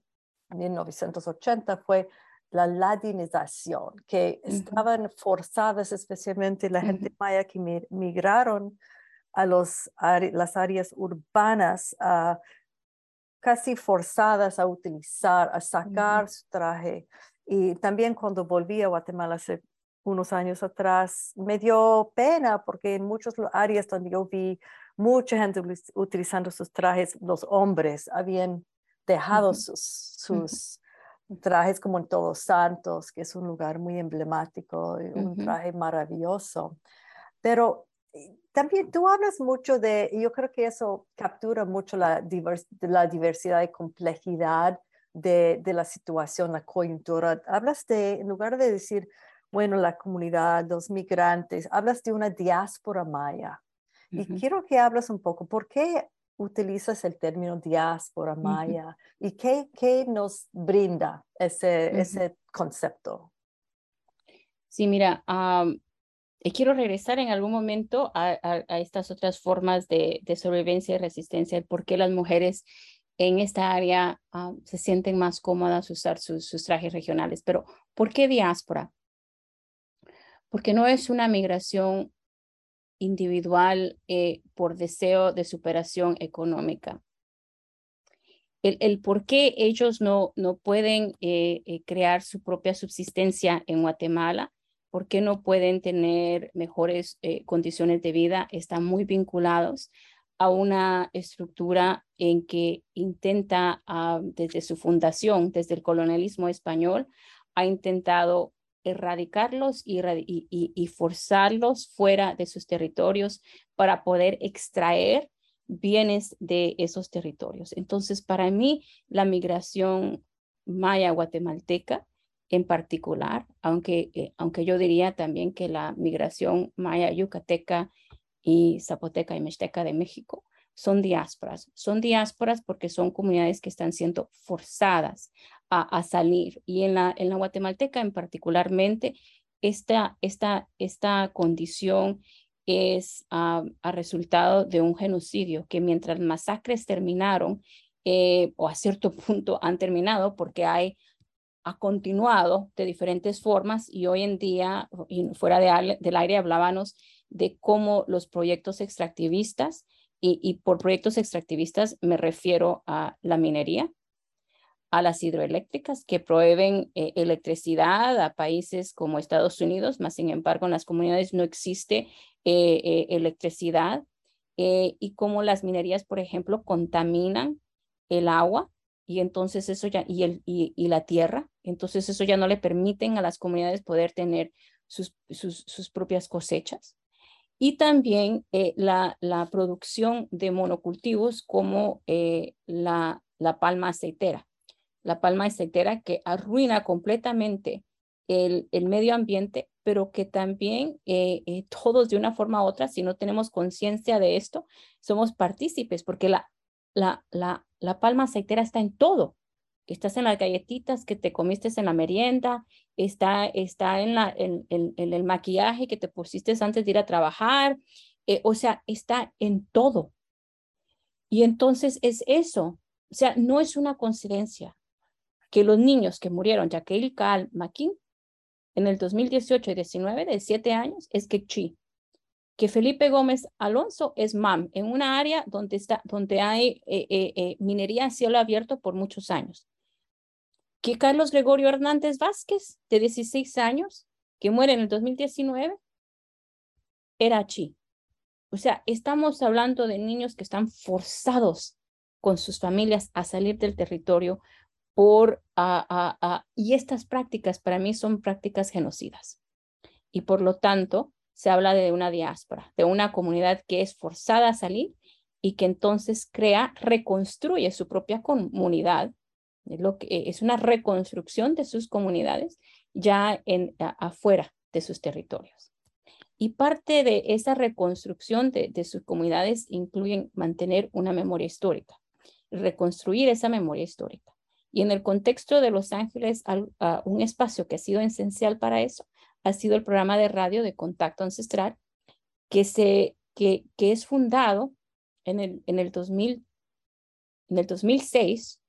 1980 fue la ladinización, que estaban forzadas, especialmente la gente maya que migraron a los, las áreas urbanas, casi forzadas a utilizar, a sacar su traje. Y también cuando volví a Guatemala hace unos años atrás, me dio pena porque en muchas áreas donde yo vi mucha gente utilizando sus trajes, los hombres habían dejado sus, trajes como en Todos Santos, que es un lugar muy emblemático, un traje maravilloso. Pero eh, también tú hablas mucho de, yo creo que eso captura mucho la, la diversidad y complejidad de, de, la situación, la coyuntura. Hablas de, en lugar de decir bueno, la comunidad, los migrantes, hablas de una diáspora maya. Y quiero que hables un poco, ¿por qué utilizas el término diáspora maya y qué, qué, nos brinda ese, ese concepto? Sí, mira, quiero regresar en algún momento a, estas otras formas de, sobrevivencia y resistencia, el por qué las mujeres en esta área se sienten más cómodas usar sus, sus, trajes regionales. Pero, ¿por qué diáspora? Porque no es una migración individual eh, por deseo de superación económica. El, por qué ellos no, no pueden eh, eh, crear su propia subsistencia en Guatemala, por qué no pueden tener mejores condiciones de vida, están muy vinculados a una estructura en que intenta, ah, desde su fundación, desde el colonialismo español, ha intentado erradicarlos y, forzarlos fuera de sus territorios para poder extraer bienes de esos territorios. Entonces, para mí, la migración maya guatemalteca en particular, aunque, eh, aunque yo diría también que la migración maya, yucateca y zapoteca y mixteca de México son diásporas. Son diásporas porque son comunidades que están siendo forzadas a, salir. Y en la, en la guatemalteca en particularmente, esta, esta, esta condición es ah, a resultado de un genocidio que mientras masacres terminaron, eh, o a cierto punto han terminado porque hay ha continuado de diferentes formas y hoy en día, y fuera de, del aire, hablábamos de cómo los proyectos extractivistas, y, por proyectos extractivistas me refiero a la minería, a las hidroeléctricas que proveen eh, electricidad a países como Estados Unidos, más sin embargo en las comunidades no existe eh, eh, electricidad y cómo las minerías, por ejemplo, contaminan el agua y entonces eso ya, y, el, y, la tierra, entonces eso ya no le permiten a las comunidades poder tener sus, sus, propias cosechas. Y también eh, la, la, producción de monocultivos como eh, la, la palma aceitera. La palma aceitera que arruina completamente el, el medio ambiente, pero que también eh, todos de una forma u otra, si no tenemos conciencia de esto, somos partícipes, porque la, la, la, la palma aceitera está en todo. Estás en las galletitas que te comiste en la merienda, está, está en, la, en, el maquillaje que te pusiste antes de ir a trabajar, eh, o sea, está en todo. Y entonces es eso, o sea, no es una coincidencia que los niños que murieron, Jacqueline Cal McKean, en el 2018 y 19 de 7 años, es que chi que Felipe Gómez Alonso es MAM, en una área donde, está, donde hay eh, eh, eh, minería a cielo abierto por muchos años. Que Carlos Gregorio Hernández Vázquez, de 16 años, que muere en el 2019, era chi. O sea, estamos hablando de niños que están forzados con sus familias a salir del territorio y estas prácticas para mí son prácticas genocidas. Y por lo tanto, se habla de una diáspora, de una comunidad que es forzada a salir y que entonces crea, reconstruye su propia comunidad. Es, lo que, es una reconstrucción de sus comunidades ya en, afuera de sus territorios. Y parte de esa reconstrucción de, sus comunidades incluyen mantener una memoria histórica, reconstruir esa memoria histórica. Y en el contexto de Los Ángeles, un espacio que ha sido esencial para eso ha sido el programa de radio de Contacto Ancestral, que, se, que, que es fundado en el, en el, 2000, en el 2006.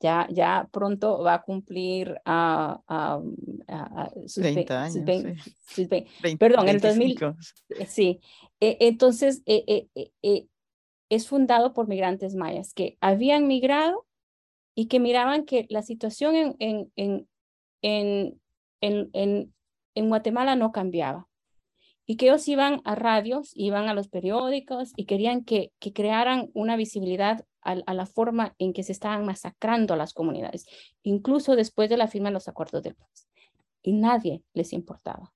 Ya, ya pronto va a cumplir a, sus 20 años. perdón, en el 2000. Sí, e, entonces e, e, es fundado por migrantes mayas que habían migrado y que miraban que la situación en, en, en, en en, Guatemala no cambiaba. Y que ellos iban a radios, iban a los periódicos y querían que, que crearan una visibilidad a, a, la forma en que se estaban masacrando a las comunidades, incluso después de la firma de los acuerdos de paz. Y nadie les importaba.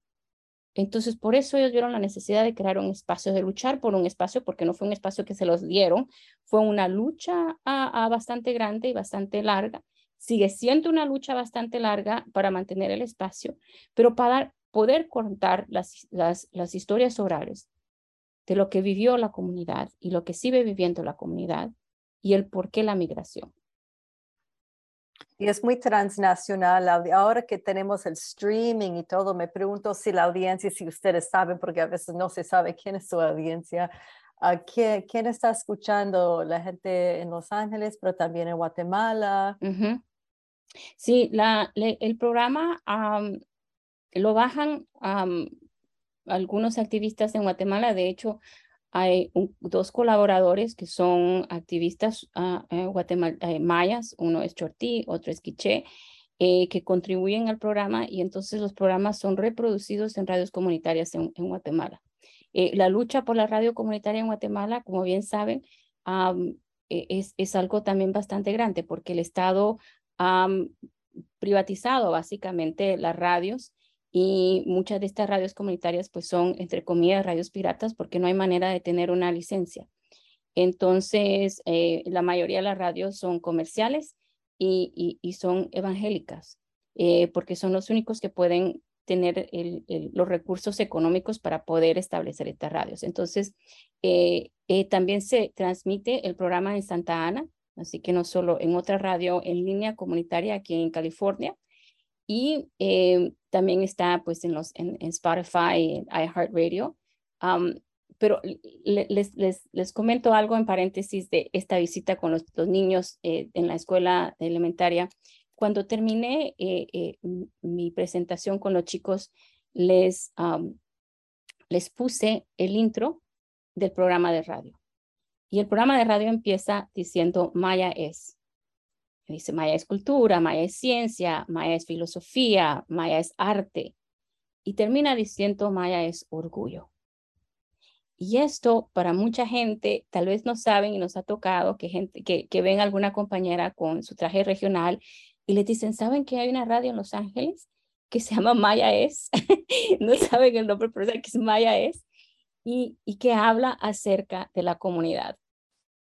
Entonces, por eso ellos vieron la necesidad de crear un espacio, de luchar por un espacio, porque no fue un espacio que se los dieron, fue una lucha a, a bastante grande y bastante larga, Sigue siendo una lucha bastante larga para mantener el espacio, pero para poder contar las, las historias orales de lo que vivió la comunidad y lo que sigue viviendo la comunidad y el por qué la migración. Y es muy transnacional. Ahora que tenemos el streaming y todo, me pregunto si la audiencia, si ustedes saben, porque a veces no se sabe quién es su audiencia, quién, quién, está escuchando la gente en Los Ángeles, pero también en Guatemala. Sí, la, el programa lo bajan algunos activistas en Guatemala. De hecho, hay dos colaboradores que son activistas uh, mayas, uno es Chortí, otro es Quiché, eh, que contribuyen al programa y entonces los programas son reproducidos en radios comunitarias en, Guatemala. Eh, la lucha por la radio comunitaria en Guatemala, como bien saben, e, es, es algo también bastante grande porque el Estado han privatizado básicamente las radios y muchas de estas radios comunitarias pues son entre comillas radios piratas porque no hay manera de tener una licencia. Entonces, eh, la mayoría de las radios son comerciales y, y, son evangélicas. eh, porque son los únicos que pueden tener los recursos económicos para poder establecer estas radios. Entonces, eh, también se transmite el programa en Santa Ana, así que no solo en otra radio en línea comunitaria aquí en California, y también está pues en, los, en, Spotify, en iHeartRadio. Um, pero les, les, les, comento algo en paréntesis de esta visita con los, los niños en la escuela elementaria cuando terminé eh, eh, mi presentación con los chicos, les, les puse el intro del programa de radio. Y el programa de radio empieza diciendo Maya es. Dice Maya es cultura, Maya es ciencia, Maya es filosofía, Maya es arte. Y termina diciendo Maya es orgullo. Y esto para mucha gente, tal vez no saben y nos ha tocado que, gente, que, que ven alguna compañera con su traje regional y les dicen, ¿saben que hay una radio en Los Ángeles que se llama Maya Es? no saben el nombre, pero saben que es Maya Es y, y que habla acerca de la comunidad.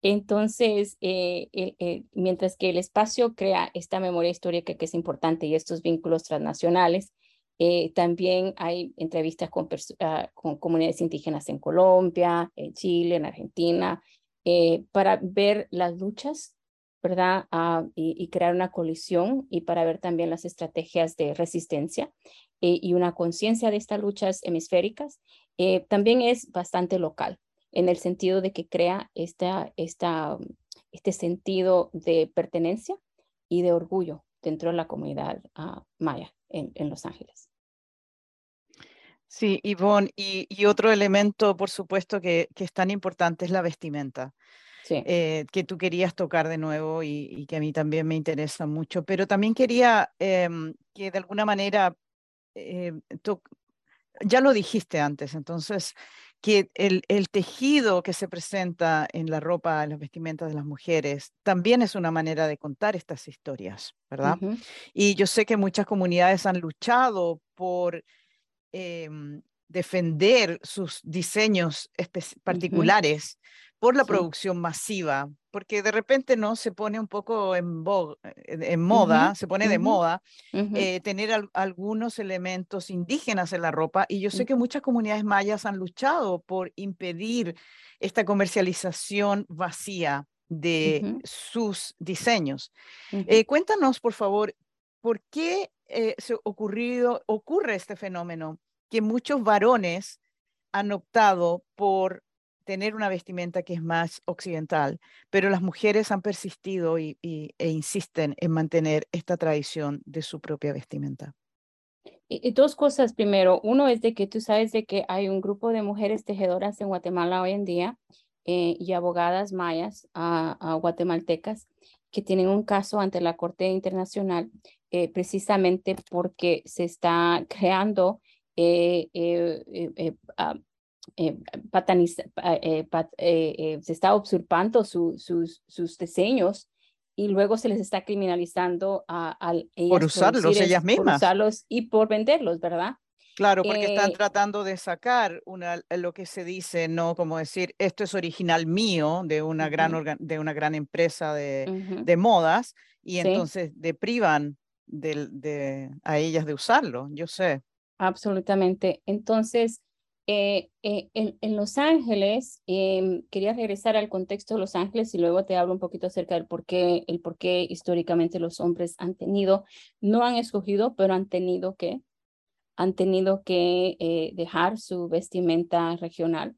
Entonces, eh, eh, mientras que el espacio crea esta memoria histórica que es importante y estos vínculos transnacionales, eh, también hay entrevistas con, ah, con, comunidades indígenas en Colombia, en Chile, en Argentina, para ver las luchas ¿verdad? Ah, y, crear una colisión y para ver también las estrategias de resistencia eh, y una conciencia de estas luchas hemisféricas. Eh, también es bastante local en el sentido de que crea esta, esta, este sentido de pertenencia y de orgullo dentro de la comunidad uh, maya en, en Los Ángeles. Sí, Ivonne, y, y, otro elemento, por supuesto, que, que, es tan importante es la vestimenta. Eh, que tú querías tocar de nuevo y, que a mí también me interesa mucho, pero también quería em, que de alguna manera, eh, ya lo dijiste antes, entonces, que el, el, tejido que se presenta en la ropa, en las vestimentas de las mujeres, también es una manera de contar estas historias, ¿verdad? Y yo sé que muchas comunidades han luchado por em, defender sus diseños particulares por la producción masiva, porque de repente no se pone un poco en, en moda, se pone de moda eh, tener algunos elementos indígenas en la ropa. Y yo sé mm. que muchas comunidades mayas han luchado por impedir esta comercialización vacía de sus diseños. Eh, cuéntanos, por favor, ¿por qué eh, se ocurrido, ocurre este fenómeno que muchos varones han optado por tener una vestimenta que es más occidental, pero las mujeres han persistido y, e insisten en mantener esta tradición de su propia vestimenta. Y, dos cosas primero. Uno es de que tú sabes de que hay un grupo de mujeres tejedoras en Guatemala hoy en día eh, y abogadas mayas a, guatemaltecas que tienen un caso ante la Corte Internacional eh, precisamente porque se está creando eh, ah, eh, eh, eh, se está usurpando sus, sus diseños y luego se les está criminalizando a, por usarlos ellas mismas. Por usarlos y por venderlos, ¿verdad? Claro, porque están tratando de sacar una, lo que se dice, ¿no? Como decir, esto es original mío de una, gran, de una gran empresa de, de modas y entonces deprivan de, de, a ellas de usarlo, yo sé. Absolutamente. Entonces, eh, eh, en, Los Ángeles, em, quería regresar al contexto de Los Ángeles y luego te hablo un poquito acerca del por qué, el por qué históricamente los hombres han tenido, no han escogido, pero han tenido que, han tenido que eh, dejar su vestimenta regional.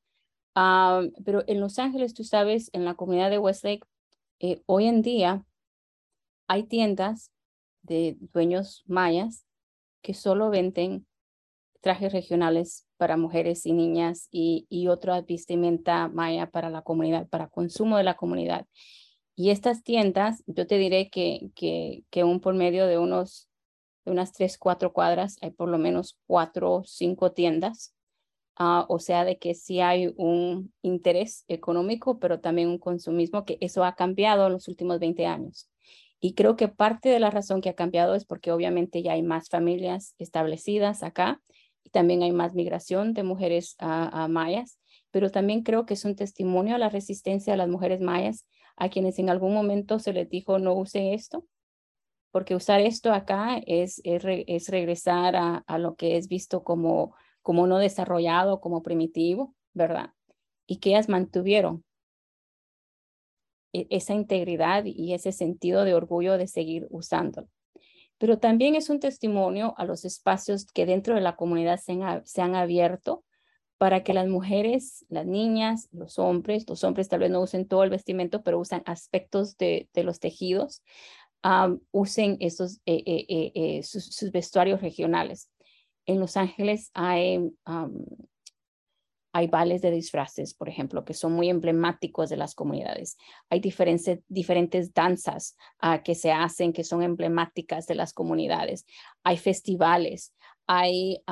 Ah, pero en Los Ángeles, tú sabes, en la comunidad de Westlake, hoy en día hay tiendas de dueños mayas que solo venden trajes regionales para mujeres y niñas y, y otra vestimenta maya para la comunidad, para consumo de la comunidad. Y estas tiendas, yo te diré que, que, que un por medio de unos de unas tres, cuatro cuadras, hay por lo menos cuatro o cinco tiendas. Ah, o sea, de que sí hay un interés económico, pero también un consumismo, que eso ha cambiado en los últimos 20 años. Y creo que parte de la razón que ha cambiado es porque obviamente ya hay más familias establecidas acá también hay más migración de mujeres a, mayas, pero también creo que es un testimonio a la resistencia de las mujeres mayas, a quienes en algún momento se les dijo no use esto, porque usar esto acá es, es, regresar a, lo que es visto como, como no desarrollado, como primitivo, ¿verdad? Y que ellas mantuvieron e, esa integridad y ese sentido de orgullo de seguir usándolo. Pero también es un testimonio a los espacios que dentro de la comunidad se han, se han abierto para que las mujeres, las niñas, los hombres, los hombres tal vez no usen todo el vestimento, pero usan aspectos de, de los tejidos, usen esos, eh, eh, eh, sus, vestuarios regionales. En Los Ángeles hay, hay bailes de disfraces, por ejemplo, que son muy emblemáticos de las comunidades. Hay diferentes, diferentes danzas ah, que se hacen que son emblemáticas de las comunidades. Hay festivales, hay,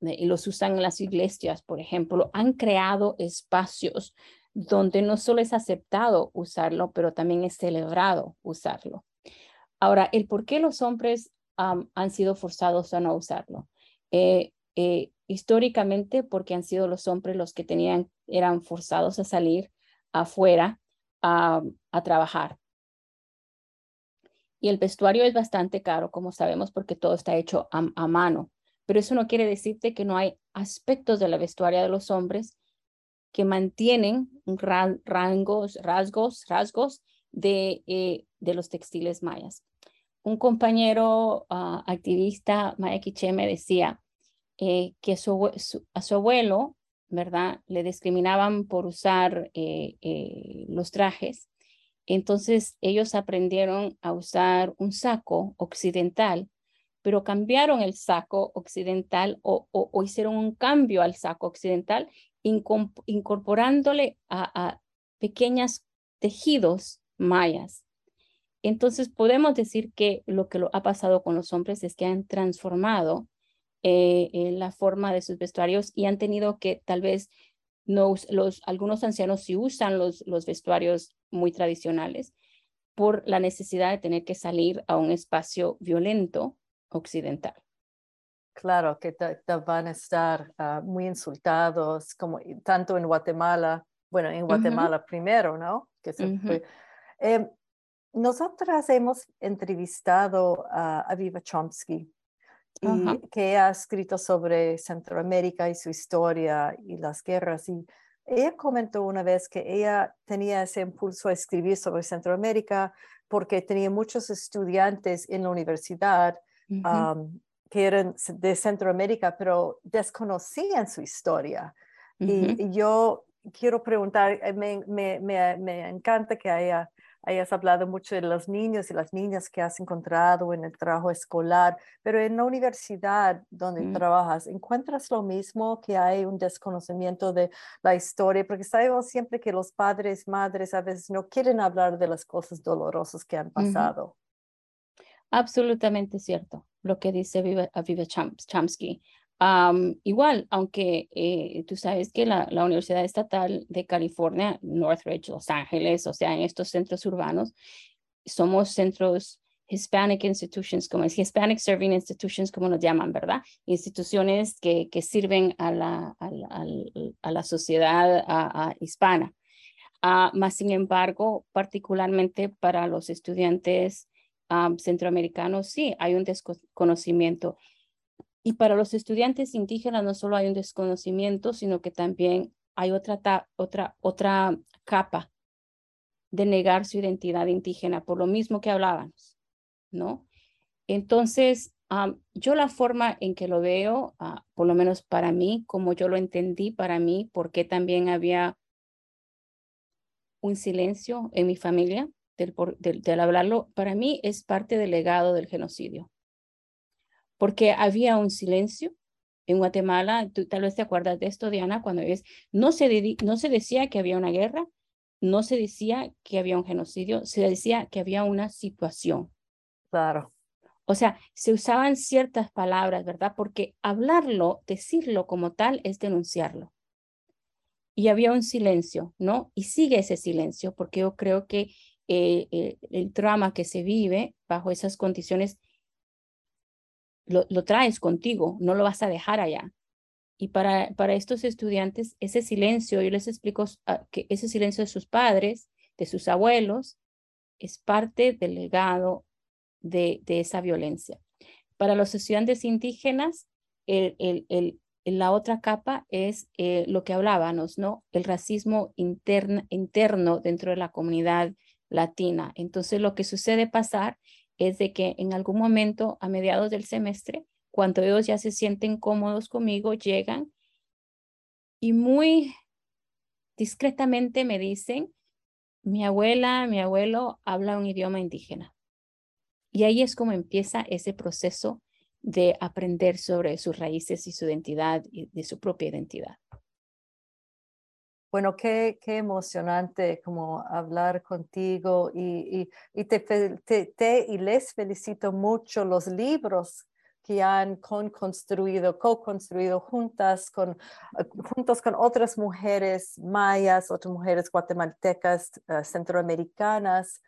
y los usan en las iglesias, por ejemplo. Han creado espacios donde no solo es aceptado usarlo, pero también es celebrado usarlo. Ahora, el por qué los hombres han sido forzados a no usarlo. Eh, eh, históricamente, porque han sido los hombres los que tenían, eran forzados a salir afuera a, trabajar. Y el vestuario es bastante caro, como sabemos, porque todo está hecho a, mano. Pero eso no quiere decirte que no hay aspectos de la vestuaria de los hombres que mantienen rangos, rasgos, rasgos de, eh, de los textiles mayas un compañero ah, activista, Maya me decía eh, que a su abuelo, ¿verdad? Le discriminaban por usar eh, eh, los trajes. Entonces ellos aprendieron a usar un saco occidental, pero cambiaron el saco occidental o, hicieron un cambio al saco occidental, incorporándole a, a pequeños tejidos mayas entonces podemos decir que lo que lo ha pasado con los hombres es que han transformado eh, la forma de sus vestuarios y han tenido que tal vez no, los, algunos ancianos sí usan los, los vestuarios muy tradicionales por la necesidad de tener que salir a un espacio violento occidental. Claro, que van a estar ah, muy insultados, como tanto en Guatemala, bueno, en Guatemala primero, ¿no? Que se em, nosotras hemos entrevistado a Aviva Chomsky, que ha escrito sobre Centroamérica y su historia y las guerras. Y ella comentó una vez que ella tenía ese impulso a escribir sobre Centroamérica porque tenía muchos estudiantes en la universidad que eran de Centroamérica, pero desconocían su historia. y, yo quiero preguntar, eh, me, me, me, me encanta que haya hayas hablado mucho de los niños y las niñas que has encontrado en el trabajo escolar, pero en la universidad donde mm. trabajas, ¿encuentras lo mismo que hay un desconocimiento de la historia? Porque sabemos siempre que los padres, madres a veces no quieren hablar de las cosas dolorosas que han pasado. Absolutamente cierto lo que dice Viva, Chomsky igual, aunque eh, tú sabes que la, la, Universidad Estatal de California, Northridge, Los Ángeles, o sea, en estos centros urbanos, somos centros Hispanic institutions, como es Hispanic Serving Institutions, como nos llaman, ¿verdad? Instituciones que, que sirven a la, a la, a la sociedad hispana. Uh, más sin embargo, particularmente para los estudiantes centroamericanos, sí, hay un desconocimiento. Y para los estudiantes indígenas no solo hay un desconocimiento, sino que también hay otra, otra, otra capa de negar su identidad indígena, por lo mismo que hablábamos, ¿no? Entonces, yo la forma en que lo veo, ah, por lo menos para mí, como yo lo entendí para mí, porque también había un silencio en mi familia del, del hablarlo, para mí es parte del legado del genocidio porque había un silencio en Guatemala, tú tal vez te acuerdas de esto, Diana, cuando es, no se, no se decía que había una guerra, no se decía que había un genocidio, se decía que había una situación. Claro. O sea, se usaban ciertas palabras, ¿verdad? Porque hablarlo, decirlo como tal, es denunciarlo. Y había un silencio, ¿no? Y sigue ese silencio, porque yo creo que eh, eh, el drama que se vive bajo esas condiciones lo, traes contigo, no lo vas a dejar allá. Y para, para estos estudiantes, ese silencio, yo les explico ah, que ese silencio de sus padres, de sus abuelos, es parte del legado de, esa violencia. Para los estudiantes indígenas, la otra capa es eh, lo que hablábamos, ¿no? El racismo interno dentro de la comunidad latina. Entonces, lo que sucede pasar es de que en algún momento, a mediados del semestre, cuando ellos ya se sienten cómodos conmigo, llegan y muy discretamente me dicen, mi abuela, mi abuelo habla un idioma indígena. Y ahí es como empieza ese proceso de aprender sobre sus raíces y su identidad y de su propia identidad. Bueno, qué, qué emocionante como hablar contigo y, y, te, te, y les felicito mucho los libros que han construido, co-construido juntas con, eh, juntos con otras mujeres mayas, otras mujeres guatemaltecas, eh, centroamericanas,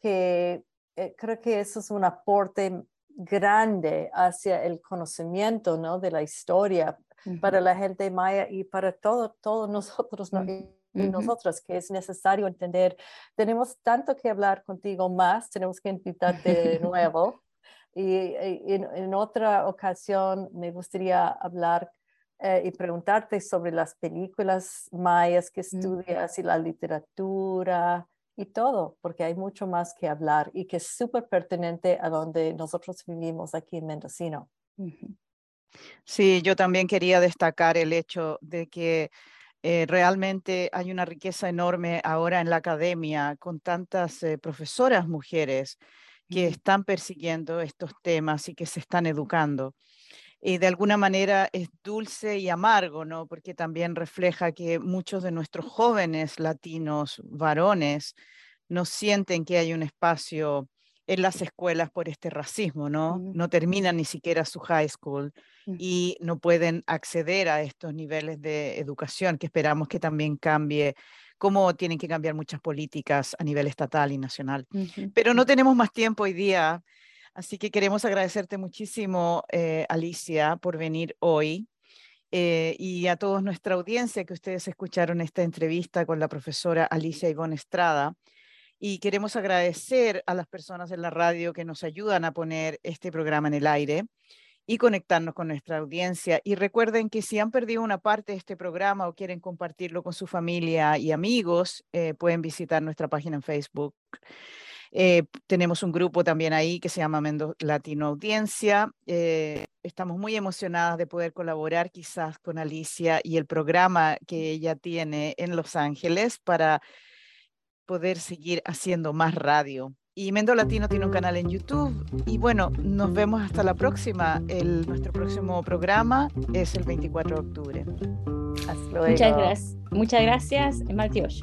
que eh, creo que eso es un aporte grande hacia el conocimiento ¿no? de la historia para la gente maya y para todo, todos nosotros y, nosotras, que es necesario entender. Tenemos tanto que hablar contigo más, tenemos que invitarte de nuevo. Y, en, otra ocasión me gustaría hablar eh, y preguntarte sobre las películas mayas que estudias y la literatura y todo, porque hay mucho más que hablar y que es súper pertinente a donde nosotros vivimos aquí en Mendocino. Sí, yo también quería destacar el hecho de que eh, realmente hay una riqueza enorme ahora en la academia con tantas eh, profesoras mujeres que están persiguiendo estos temas y que se están educando. Y de alguna manera es dulce y amargo, ¿no? Porque también refleja que muchos de nuestros jóvenes latinos, varones, no sienten que hay un espacio en las escuelas por este racismo, ¿no? No terminan ni siquiera su high school y no pueden acceder a estos niveles de educación que esperamos que también cambie cómo tienen que cambiar muchas políticas a nivel estatal y nacional. Pero no tenemos más tiempo hoy día, así que queremos agradecerte muchísimo, eh, Alicia, por venir hoy. Eh, y a toda nuestra audiencia que ustedes escucharon esta entrevista con la profesora Alicia Ivonne Estrada. Y queremos agradecer a las personas en la radio que nos ayudan a poner este programa en el aire y conectarnos con nuestra audiencia. Y recuerden que si han perdido una parte de este programa o quieren compartirlo con su familia y amigos, eh, pueden visitar nuestra página en Facebook. Eh, tenemos un grupo también ahí que se llama Mendo Latino Audiencia. Eh, estamos muy emocionadas de poder colaborar quizás con Alicia y el programa que ella tiene en Los Ángeles para poder seguir haciendo más radio. Y Mendo Latino tiene un canal en YouTube. Y bueno, nos vemos hasta la próxima. El, nuestro próximo programa es el 24 de octubre. Muchas gracias. Muchas gracias, Martios.